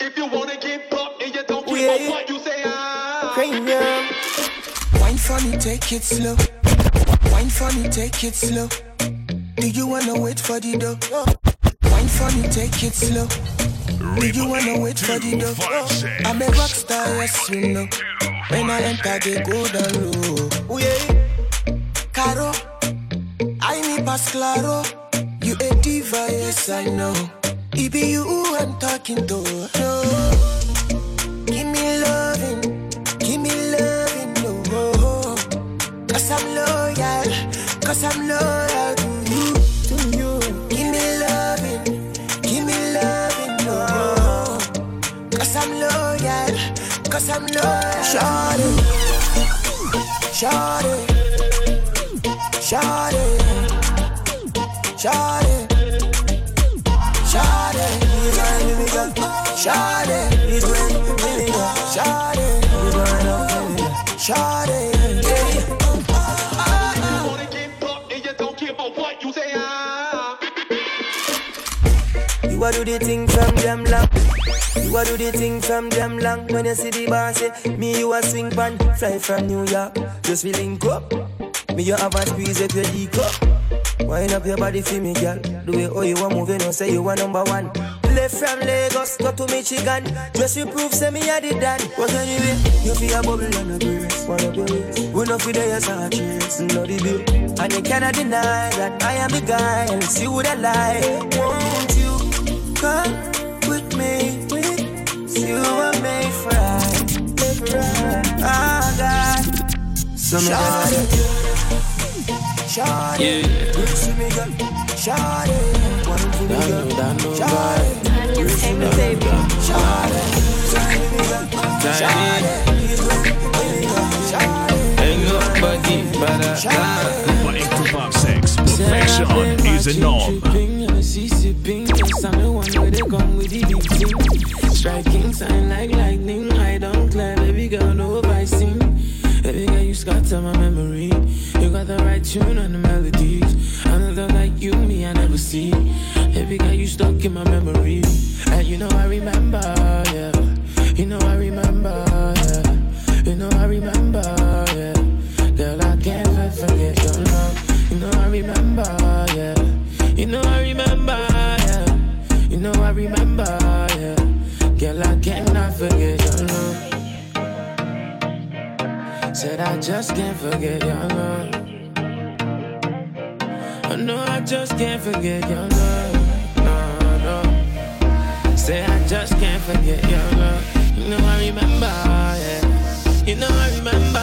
If you wanna get buck and you don't give yeah. what you say, ah. Premium. Wine funny, take it slow. Wine funny, take it slow. Do you wanna wait for the dough? Wine funny, take it slow. Do you wanna wait for the dough? I'm a rock star, yes you know. When I enter, they go down low. Oh yeah, Caro, I need pass claro. You a diva, yes I know. It be you I'm talking to. No. Give me loving, give me loving, no. Cause I'm loyal, cause I'm loyal to you, to you. Give me loving, give me loving, no. Cause I'm loyal, cause I'm loyal. Shawty, shawty, shawty, shawty. Shawty, Shawty, you let me go. Shawty, you gon' let me go. Shawty, You a do the thing from them long. You a do the thing from them long. When you see the bar say, eh, me you a swing pan, fly from New York. Just feeling up. Me you have a squeeze up your D cup. Wind up your body for me, girl. The way oh you want moving, no say you are number one. Left from Lagos, go to Michigan. Just you prove, say me I did that. What anyway, you feel a bubble on the grace, one of your ways. We know for the yes I trace, no the bill. And you cannot deny that I am the guy, and see what I like. Won't you come with me? With you are made for right, Ah, God. So me Shawty, yeah. good to me, girl. Shawty, one to me, girl. Shawty, good to me, girl. Shawty, Ain't nobody better. But Equinox 6, perfection is a norm. Striking sign like lightning. I don't clear, baby girl, no vicing. Baby girl, you scatter my memory You got the right tune and the melodies. Another like you, me, I never see. Baby girl, you stuck in my memory. And you know I remember, yeah. You know I remember, yeah. You know I remember, yeah. Girl, I can't forget your love. You know I remember, yeah. You know I remember, yeah. You know I remember, yeah. Girl, I cannot forget your love. Said I just can't forget your love. I know I just can't forget your love. Say I just can't forget your love. You know I remember, yeah. You know I remember,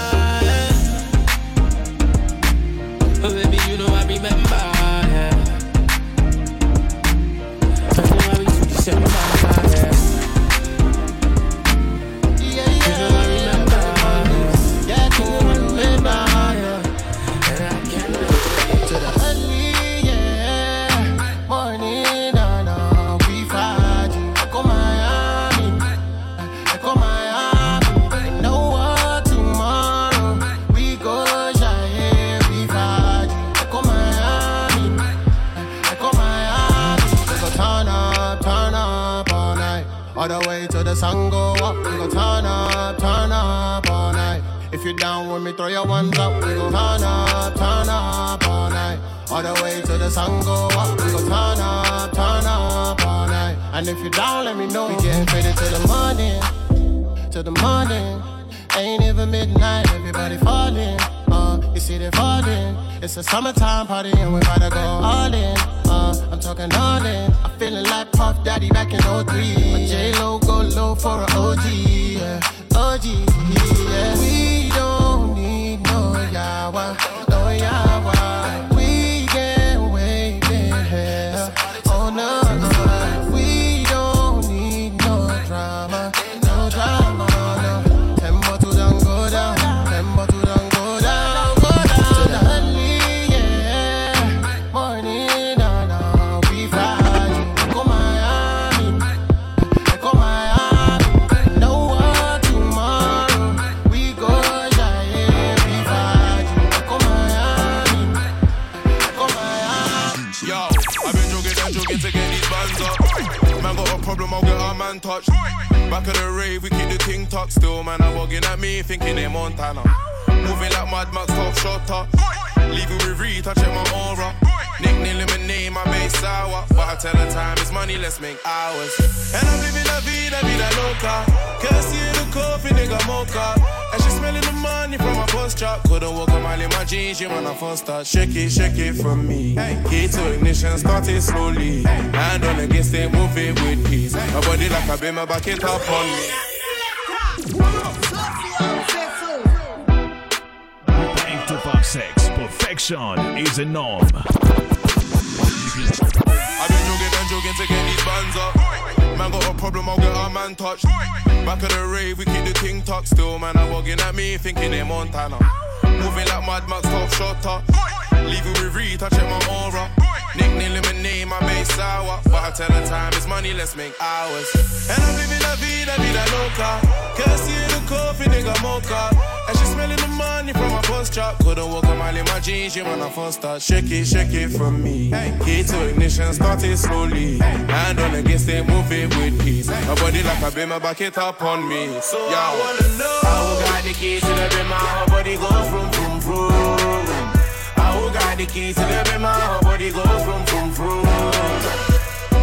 jeans, you man, I first start. Shake it, shake it for me. Key to ignition, start it slowly. Hand on against it, move it with peace. My body like a beam, my back it up on me. Bank to Fox 6. Perfection is a norm. I've been jogging and jogging to get these bands up. Man got a problem, I'll get our man touched. Back of the rave, we keep the ting tuck still. Man, I'm walking at me, thinking they Montana. Moving like Mad Max, top shutter. Leaving with Reed, touching my aura. Nickname my base sour. But I tell the time it's money, let's make hours. And I'm living la vida, vida loca. Can't see the coffee, nigga mocha. And she smelling the money from my post chop. Couldn't walk a mile in my jeans, you man, I first start. Shake it, shake it for me. Key to ignition, start it slowly. Hand on against it, move it with peace. My body like a beam, my back it up on me. So I wanna know. I got the keys to the bima, her body go vroom vroom vroom. I who got the keys to the bima, her body go vroom vroom vroom.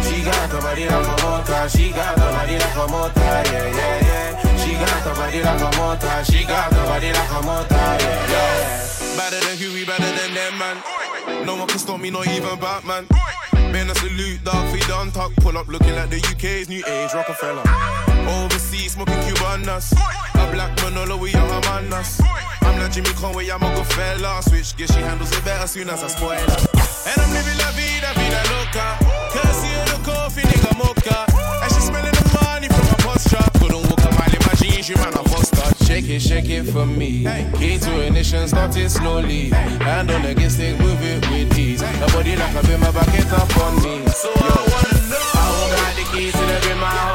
She got the body like a motor, she got the body like a motor, yeah yeah yeah. She got the body like a motor, she got the body like a motor, yeah yeah. Better than Huey, better than them, man. No one can stop me, not even Batman. Man, a salute, dog, feet done tuck. Pull up looking like the UK's new age Rockefeller. Overseas, smoking Cubanas. A black Manolo, we are among us. I'm like Jimmy Conway, I'm a good fella. Switch gear, she handles it better soon as I spoil her. And I'm living la vida, vida loca. Can't see her the coffee, nigga mocha. And she smelling the money from my post shop. Couldn't walk a mile in my jeans, you man, I first start. Shake it, shake it for me. Key to ignition, start it slowly. Hand on against it, move it with ease. My body like a beam, my back up on me. So I wanna know. I who got the keys to the bima,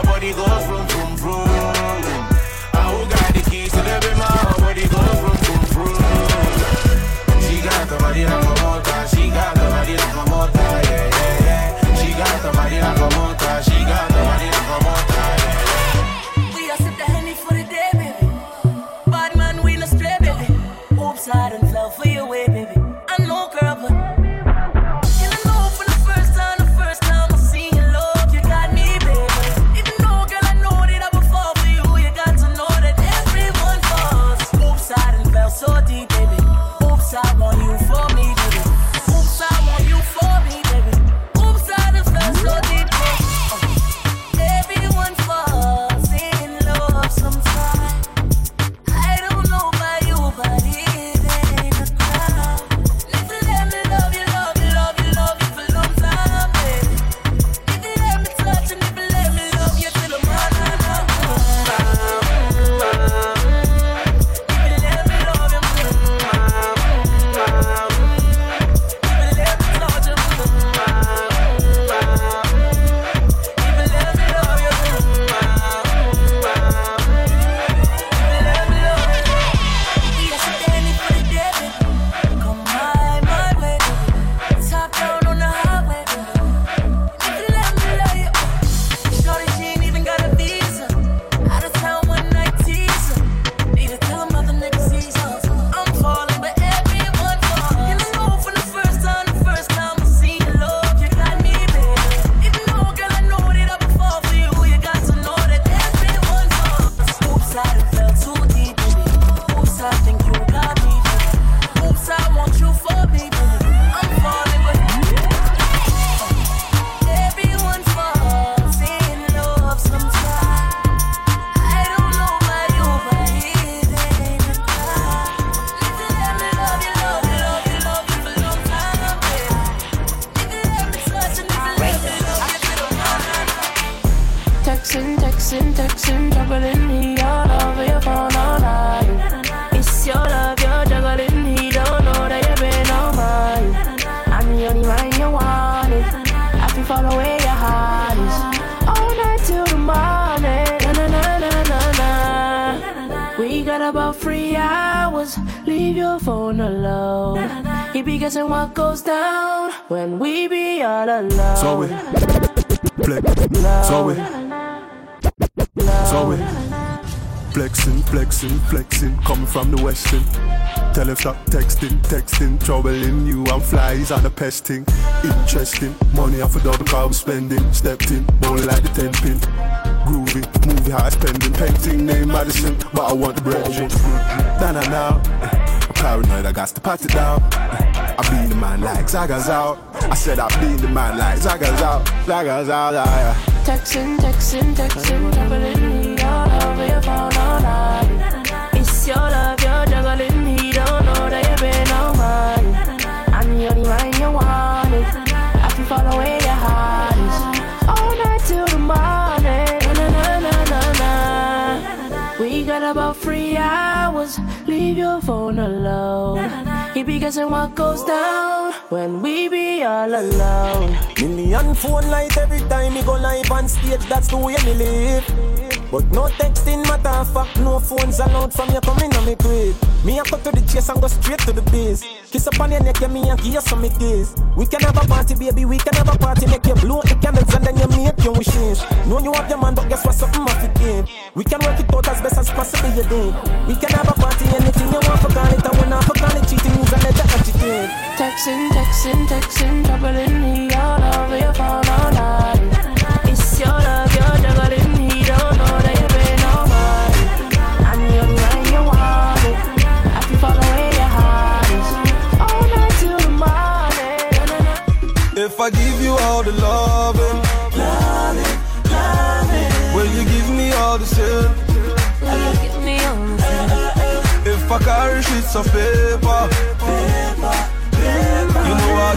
Him stop texting, texting, troubling you and flies on the pesting. Interesting, money off a double car spending, stepped in, bowling like the ten pin. Groovy, movie high spending, painting name Madison, but I want the bread. Nah nah, I'm paranoid, I got to pat it down. I be the man like Zaga's out. I said I be the man like Zaga's out, Zaga's out, yeah. Texting, texting, texting, juggling me all over your phone all night. It's your love, Phone alone. He be guessing what goes down when we be all alone. Million phone light every time me go live on stage, that's the way me live. But no texting matter fuck, no phones allowed from you coming on me quick. Me I cut to the chase and go straight to the base. Kiss up on your neck, yeah, me and kiss some me kiss. We can have a party, baby, we can have a party, make you blow the candles and then you make your wishes. Know you have your man, but guess what, something off again. We can work it out as best as possible, you do. We can have a Texting, texting, texting, troubling me all over your phone all night. It's your love, you're juggling. He don't know that you've been on mine. I'm only one you want it. I can follow where your heart is. All night till the morning. If I give you all the loving, loving, loving, will you give me all the sin? Will you give me all the sin? If I carry sheets of paper,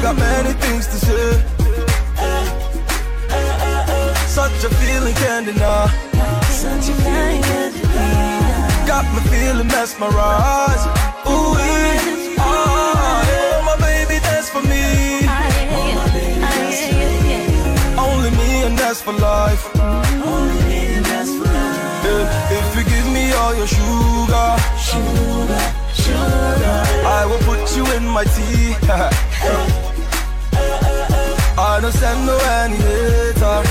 got many things to say. Such a feeling can't deny. Such a feeling can't deny. Got me feeling mesmerized. Ooh, yeah. oh, my baby, that's for me. Ah, ah, Only me and that's for life. Only me and that's for life. Yeah, if you give me all your sugar, sugar, sugar, I will put you in my tea. I don't send no any hater.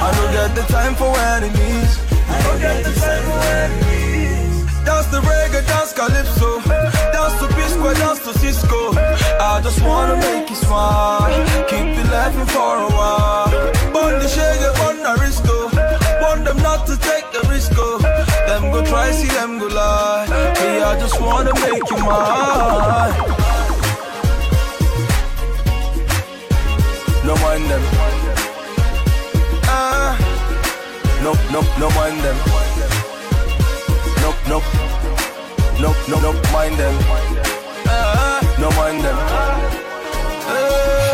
I don't get the time for enemies. I don't get the time for enemies. Dance the reggae, dance calypso. Dance to P-Square, dance to Cisco. I just wanna make you smile. Keep you laughing for a while. Bun the shaggy, bun the Aristo. Want them not to take the risk. oh. Them go try, see them go lie. Hey, I just wanna make you mine. No mind them. Ah, no, no, no mind them. No, no, no, no, no mind them. Ah, no mind them.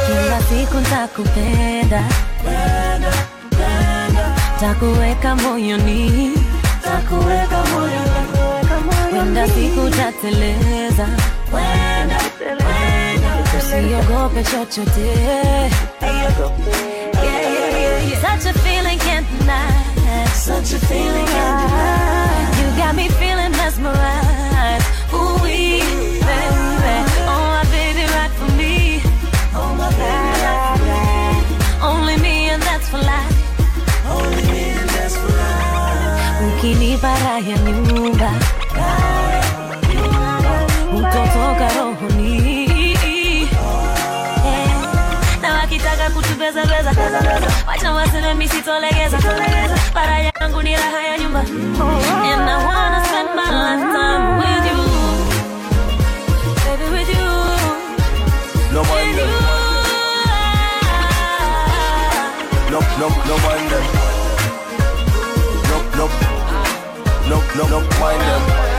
Kila siku nitakupenda, takuweka moyoni, takuweka moyoni, wenda siku tateleza, usiogope chochote. Yeah, yeah, yeah, yeah. Such a feeling can't deny. Such a feeling wacha waseme mi sitolegeza. Para yangu ni raha ya nyumba. And I wanna spend my lifetime with you. Baby, with you. No mind them. No, no, no mind them. No, no, no, no, no mind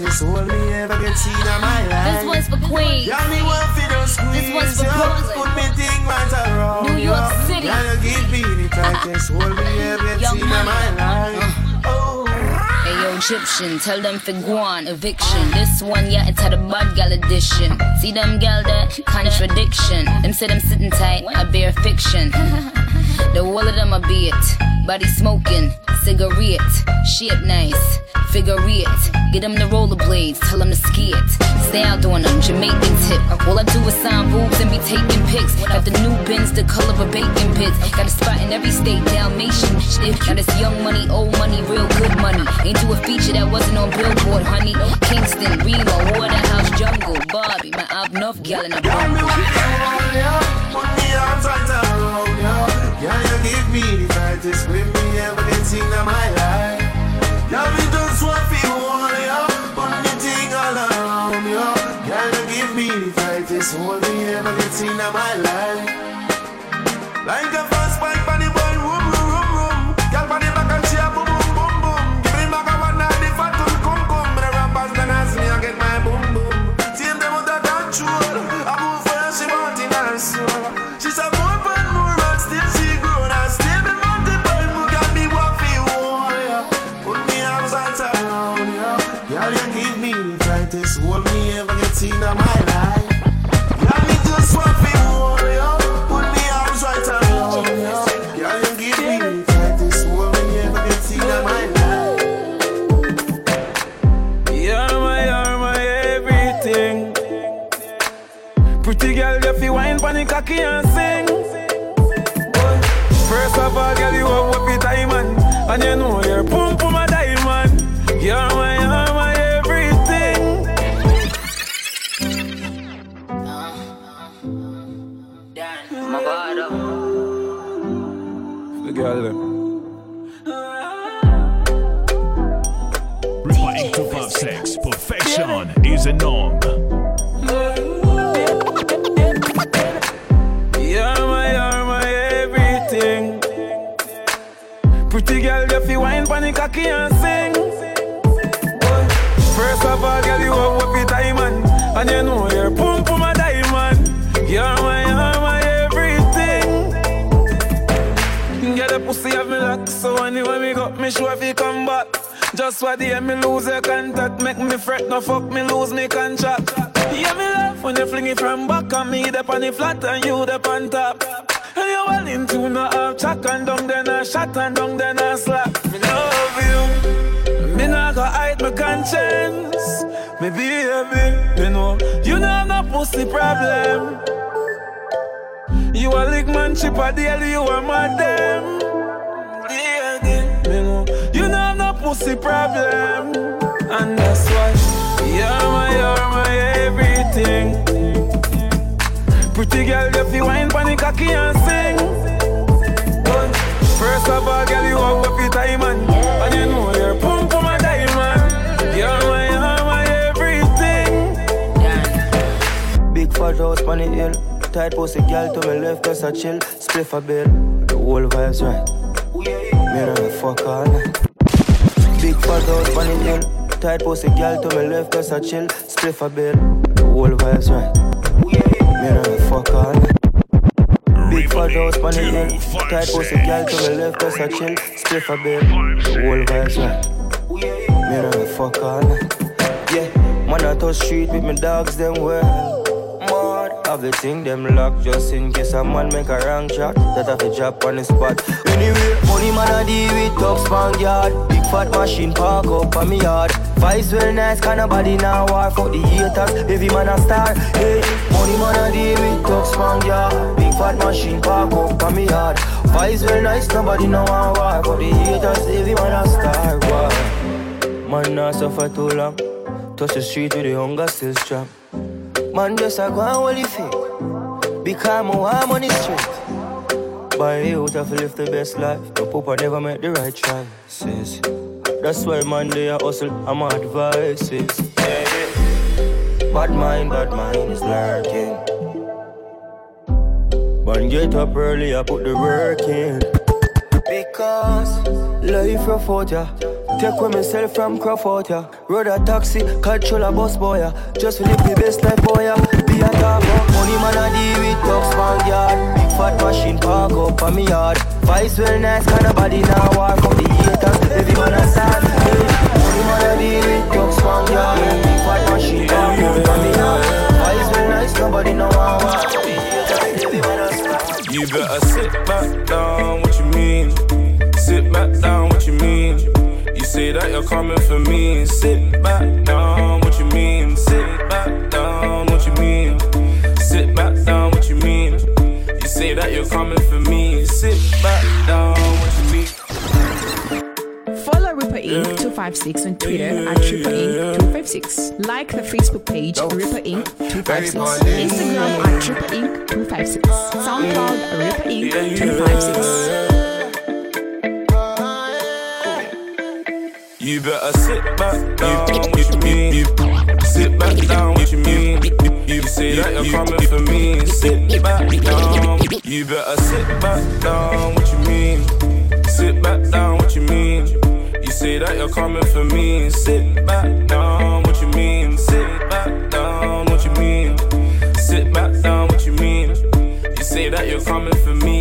the tightest hold me ever get seen in my life. This one's for Queens. Y'all me want for the squeeze. This one's for Brooklyn. Put me thing right around. New York you. City. Y'all give me the tightest hold me ever get seen in my life. Ayo, Egyptian, tell them for guan, eviction. This one, yeah, it's had a bad gal edition. See them gal that contradiction. Them say them sitting tight, I bear fiction. The wall of them a beat, body smoking, cigarette, shape nice, figure it. Get them the rollerblades, tell them to ski it. stay out doing them Jamaican tip. All I do is sign boobs and be taking pics. Got the new bins, the color of bacon pits. Got a spot in every state, Dalmatian shit. Now this young money, old money, real good money. Ain't do a feature that wasn't on Billboard, honey. Kingston, Remo, Waterhouse, Jungle, Bobby, my I've enough gal in a bundle. Girl, you give me the brightest with me everything in my life. Yeah, me just want to hold you. Put me thing all around you. Girl, you give me the brightest hold me everything in my life. Like a pon cocky and sing. First of all, girl, you have up your diamond, and you know your pum pum a diamond. You're my, you're my everything. Get the pussy of me lock, so anyway me got me sure if you come back. Just what the me lose your contact, make me fret, no fuck me lose me contract. Yeah, me laugh when you fling it from back on me, the on the flat and you the on top. And you well into no half chuck and down then a shot and down then a slap. You, go hide my conscience. Me baby, you know, you know have no pussy problem. You a lick man chip a deal, you a madam. You know, you know have no pussy problem, and that's why you're my, you're my everything. Pretty girl, you fi wine the cocky and sing. But First of all, girl, you have up your diamond, and you know your house on the hill. Tight pussy girl to me left, cause I chill. Spliff a bill. The whole vibes right. Me run fuck all night. Big fat house on the hill. Tight pussy girl to me left, cause I chill. Spliff a bill. The whole vibes right. Me run fuck all night. Big fat house on the hill. Tight pussy girl to me left, just a chill. Spliff a bill. The whole vibes right. Me run fuck all night. Yeah, man I touch street with my dogs, them well. Have the thing them lock just in case a man make a wrong shot. That have a drop on the spot. Anyway, money man I deal with top spank yard. Big fat machine park up on me yard. Vice well nice, can nobody now war for the haters. Every man a star. Hey, money man I deal with top spank yard. Big fat machine park up on me yard. Vice well nice, nobody now war for the haters. Every man a star. War. Man not suffer too long. Touch the street with the hunger still strong. Man just a go and it fake. Because warm on the street. Buy youth have to live the best life. No papa never make the right choices. That's why man they a hustle. I'm advices. Bad mind, bad mind is lurking. Man get up early, I put the work in. Because life rough out ya. Take with myself from Crawford yeah. Road a taxi, control a bus boy yeah. Just to live the best life boy yeah. Be a top money man I deal with top span yard. Big fat machine park up on me yard. Vice well nice, kind of body now war from the haters. Every man a. Hey, money man a deal with top span yard. Big fat machine park up on me yard. Vice well nice, nobody know how war from the haters. Man. You better sit back down, what you mean? Sit back down, what you mean? say that you're coming for me. Sit back down, what you mean? Sit back down, what you mean? Sit back down, what you mean? You say that you're coming for me. Sit back down, what you mean? Follow Ripper Inc. 256 on Twitter yeah. at Ripper Inc. 256. Like the Facebook page no. Ripper Inc. 256. Instagram at Ripper Inc. 256. SoundCloud Ripper Inc. 256. You better sit back down, what you mean? You sit back down, what you mean? You say that you're coming for me, sit back down. You better sit back down, what you mean? Sit back down, what you mean? You say that you're coming for me, sit back down, what you mean? Sit back down, what you mean? Sit back down, what you mean? You say that you're coming for me,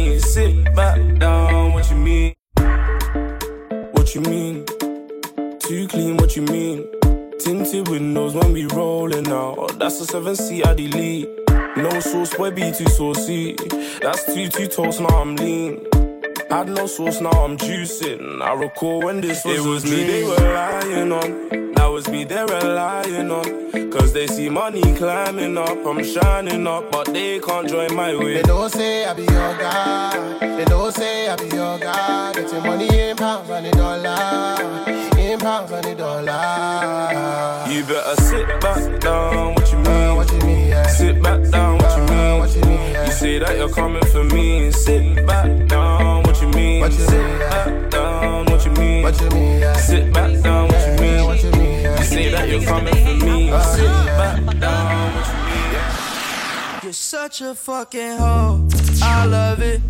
That's a 7 seat I delete. No sauce, boy, be too saucy. That's too, too toast, now I'm lean. Had no sauce, now I'm juicing. I recall when this was It was me they were lying on. Was me they were on. Cause they see money climbing up. I'm shining up, but they can't join my way. They don't say I be your guy. They don't say I be your guy. Getting money in pounds and in dollar. In pounds and in dollar. You better sit back down, what you uh, mean? what you mean, yeah. Sit back down, what you uh, mean? what you mean, yeah. You say that you're coming for me, sit back down, what you mean? What you sit mean, yeah. back down, what you mean? What you mean, yeah. Sit back down, say that you're coming for me, sit back down, what you? You're such a fucking hoe. I love it.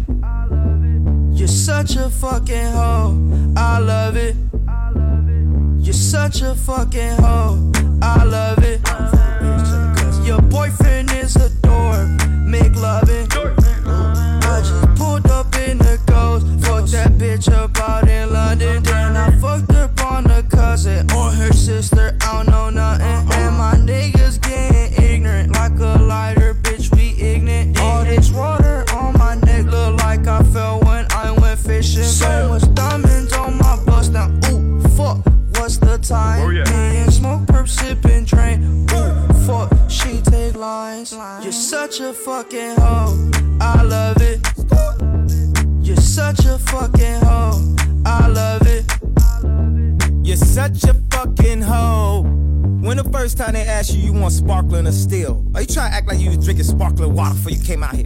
You're such a fucking hoe. I love it. You're such a fucking hoe. I love it. Your boyfriend is a dork. Make loving. I just pulled up in the ghost. Fucked that bitch up out in London. Then I fucked up on the cousin or her sister. I don't know nothing. And my niggas getting ignorant like a lighter, bitch. We ignorant. All this water on my neck look like I fell when I went fishing. So much diamonds on my bust now. Ooh, fuck. What's the time? Oh, Me and smoke, perp, sipping, drain. Ooh, fuck. She take lines. You're such a fucking hoe. I love it. You're such a fucking hoe. I love it. You're such a fucking hoe. When the first time they asked you, you want sparkling or still? Are you trying to act like you was drinking sparkling water before you came out here?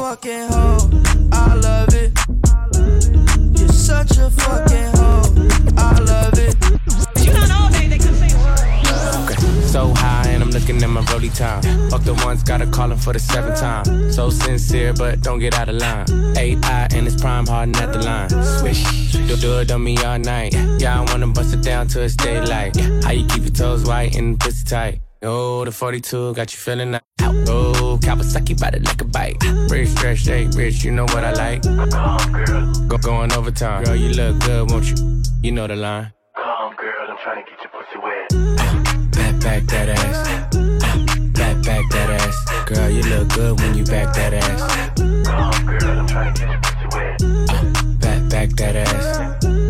fucking hoe. I love it. You're such a fucking hoe. I love it. You not all day they can say Okay, so high and I'm looking at my rolly time. Fuck the ones, gotta call him for the seventh time. So sincere, but don't get out of line. AI and it's prime harden at the line. Swish, do, do it on me all night. Yeah, I wanna bust it down till it's daylight. How you keep your toes white and pussy tight? Oh, the 42 got you feeling out. Oh, Kawasaki bite it like a bite. Rich, stretch, shake, rich, you know what I like. Go going overtime. Girl, you look good, won't you? You know the line. Come, girl, I'm trying to get your pussy wet. Back, back that ass. Back, back that ass. Girl, you look good when you back that ass. Come, girl, I'm trying to get your pussy wet. Back, back that ass.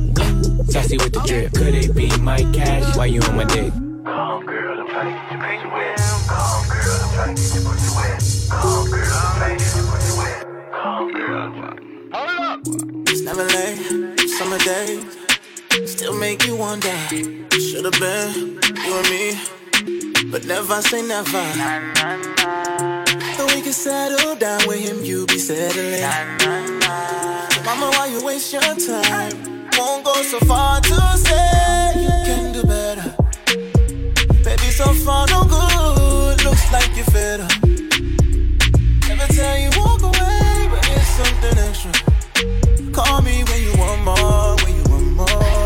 sassy with the drip. Could it be my cash? Why you on my dick? Come, girl, I'm trying to get your pussy wet. Come, girl, I'm trying to get your pussy wet. Come, girl, I'm trying to get your pussy wet. Come, girl, I'm trying. Hold up. It's never late, summer days. Still make you wonder. Should've been you and me, but never say never. So we can settle down with him, you be settling. So mama, why you waste your time? Won't go so far to say you can do better. Baby, so far no good. Looks like you fed up. Every time you walk away, but it's something extra. Call me when you want more, when you want more.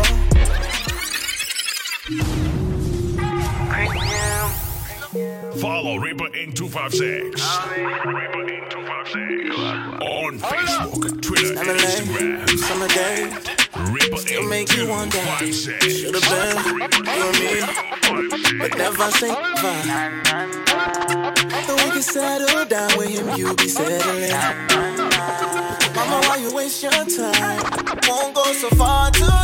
Follow Reaper in 256. Reaper Inc. 256. On Facebook, Twitter, Instagram. Summer day, Reaper still make you wonder. 256. Should've been and me, but never say never. So we can settle down with him, you be settling. Mama, why you waste your time? Won't go so far to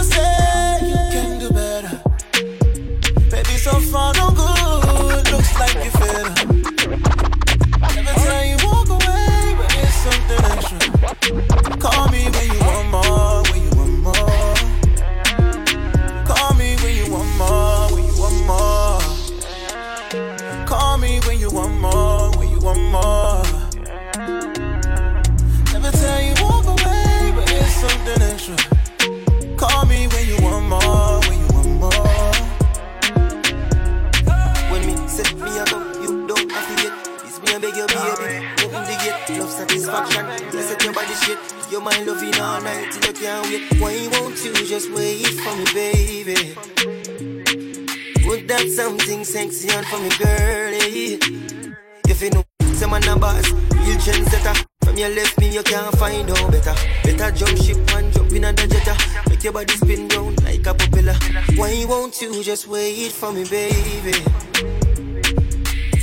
you just wait for me, baby?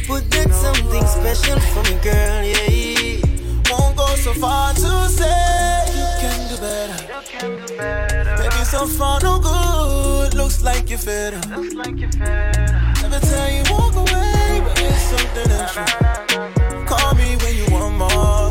Put that something special for me, girl, yeah. Won't go so far to say you can do better. Baby, so far no good. Looks like you fed up. Every time you walk away, but it's something extra. Call me when you want more, when you want more.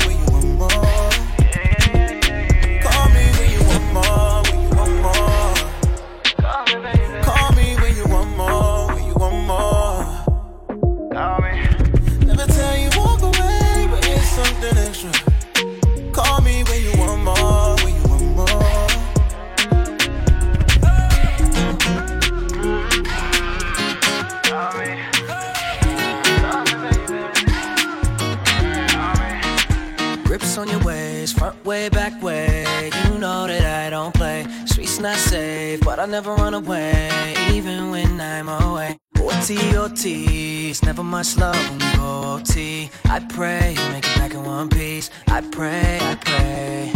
Safe, but I never run away, even when I'm away. OT, it's never much love when you go OT. I pray you make it back in one piece. I pray, I pray.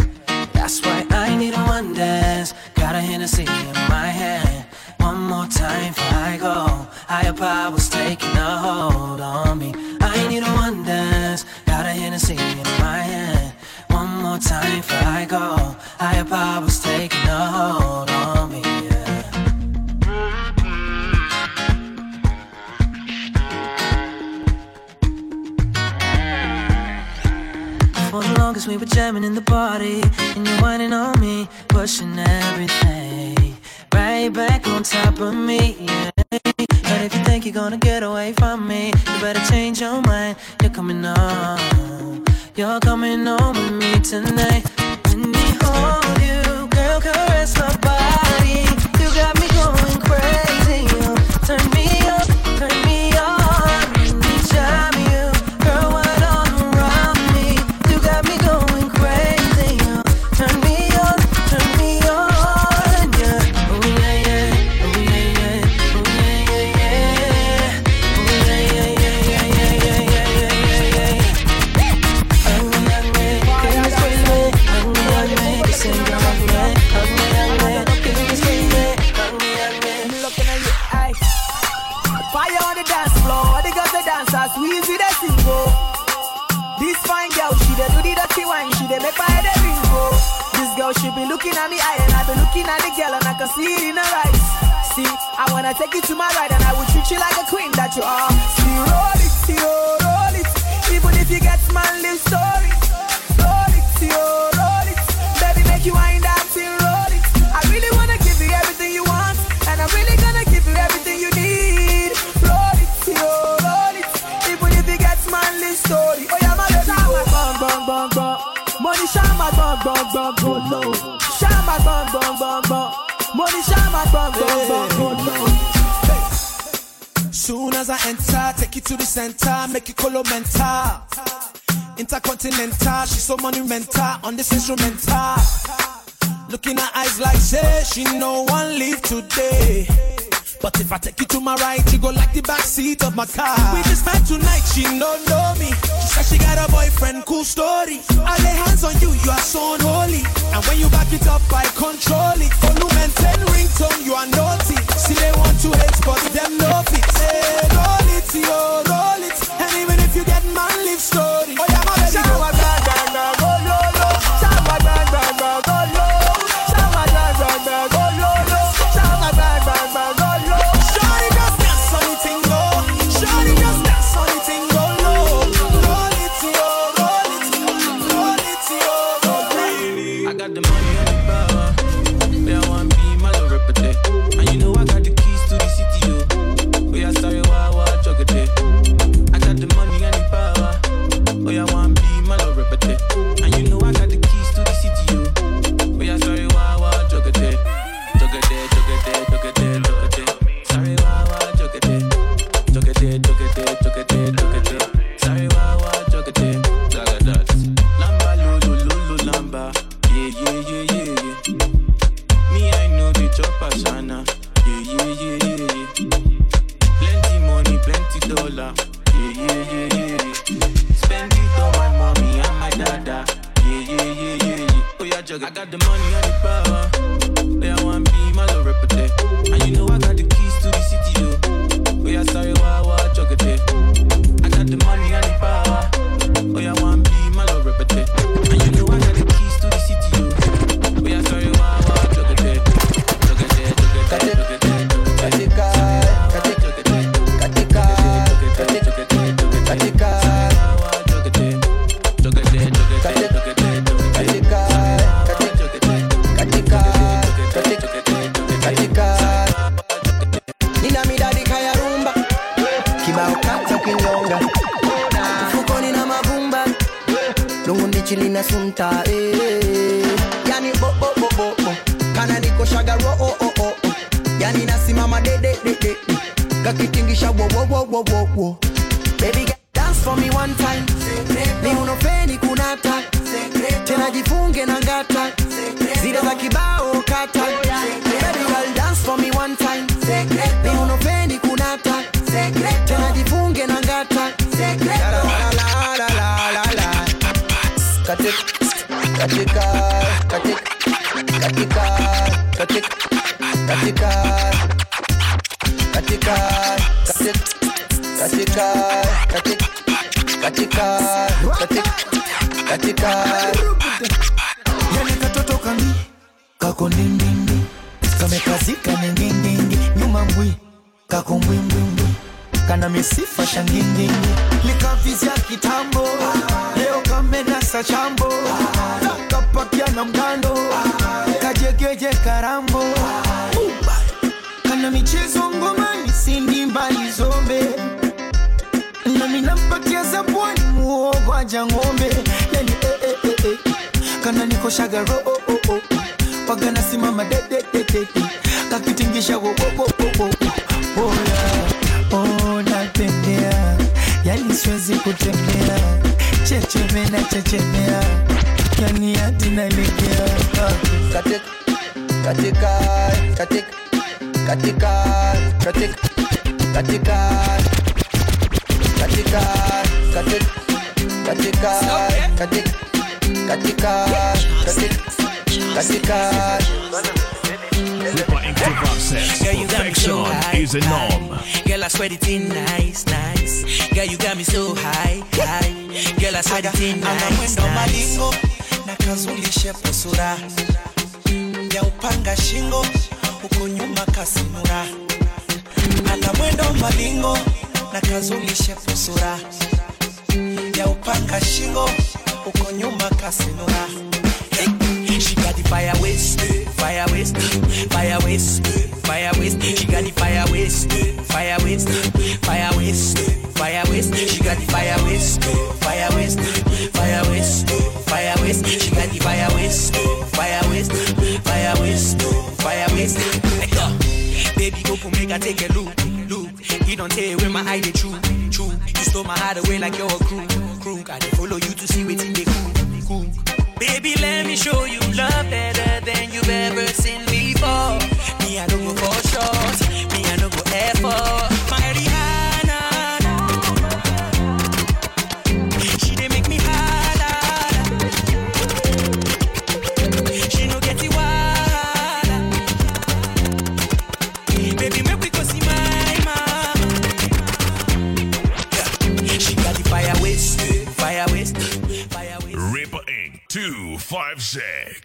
That's why I need a one dance. Got a Hennessy in my hand. One more time before I go. Higher powers taking a hold on me. I need a one dance. Got a Hennessy in my hand. One more time before I go. Higher powers taking a hold The we were jamming in the party And you're whining on me, pushing everything Right back on top of me, yeah. But if you think you're gonna get away from me You better change your mind, you're coming home You're coming home with me tonight Let me hold you, girl, caress my take you to my to the center, make you color mental. Intercontinental, she's so monumental on this instrumental. Looking her eyes like say she no one leave today. But if I take you to my right, you go like the back seat of my car. We just met tonight, she no know me. She said she got a boyfriend, cool story. I lay hands on you, you are so unholy. And when you back it up, I control it. And 10 ringtone, you are naughty. See they want to hate, but them know it. Hey, roll it, yo, roll it. And even if you get man, live story. Sunta eh. yani bobobobobo kana niko shaga ro oh, oh, oh, oh. yani nasimama dededede kakitingisha wowowowowowo baby girl, dance for me one time. Ni unopeni kunata tena jifunge na ngata. Zile za kibao kata. Baby girl dance for me one time katika katika katika katika katika katika katika katika katika katika katika katika yani katoto kambi kako ndindindi kamekazika ningindingi nyuma mbwi kako mbwimbwimbwi kana misifa shangindingi likavizya kitambo leo kamenasa chambo kapakia na mgando kajegeje karambo kana michezo ngomani sindi mbali zombe nami nampatia zabwani muogo aja ng'ombe yani eh, eh, eh, eh. kana nikoshaga ro oh, oh, oh. pagana simama dedededede kakitingisha wo, wo, wo, wo, wo. Oh, yeah. oh, natembea yani siwezi kutembea checheme na chechemea yani hadi nalegea katika katika katika katika katika katika katika katika katika katika katika katika Flipper Inc. 256. Girl, you got me so high. is a norm. Girl, I swear it in nice, nice. Girl, you got me so high, high. Girl, I swear it in ana nice, mwendo nice. malingo na kazulishe pusura ya upanga shingo huko nyuma kasimura ana mwendo malingo na kazulishe pusura ya upanga shingo huko nyuma kasimura She got the fire waste, fire waste, fire waste, fire waste. She got the fire waste, fire waste, fire waste, fire waste. She got the fire waste, fire waste, fire waste, fire waste. She got the fire waste, fire waste, fire waste, fire waste. Hey, yo. I take a look, look. He don't tell where my eye they true, true. You stole my heart away like you're a 256.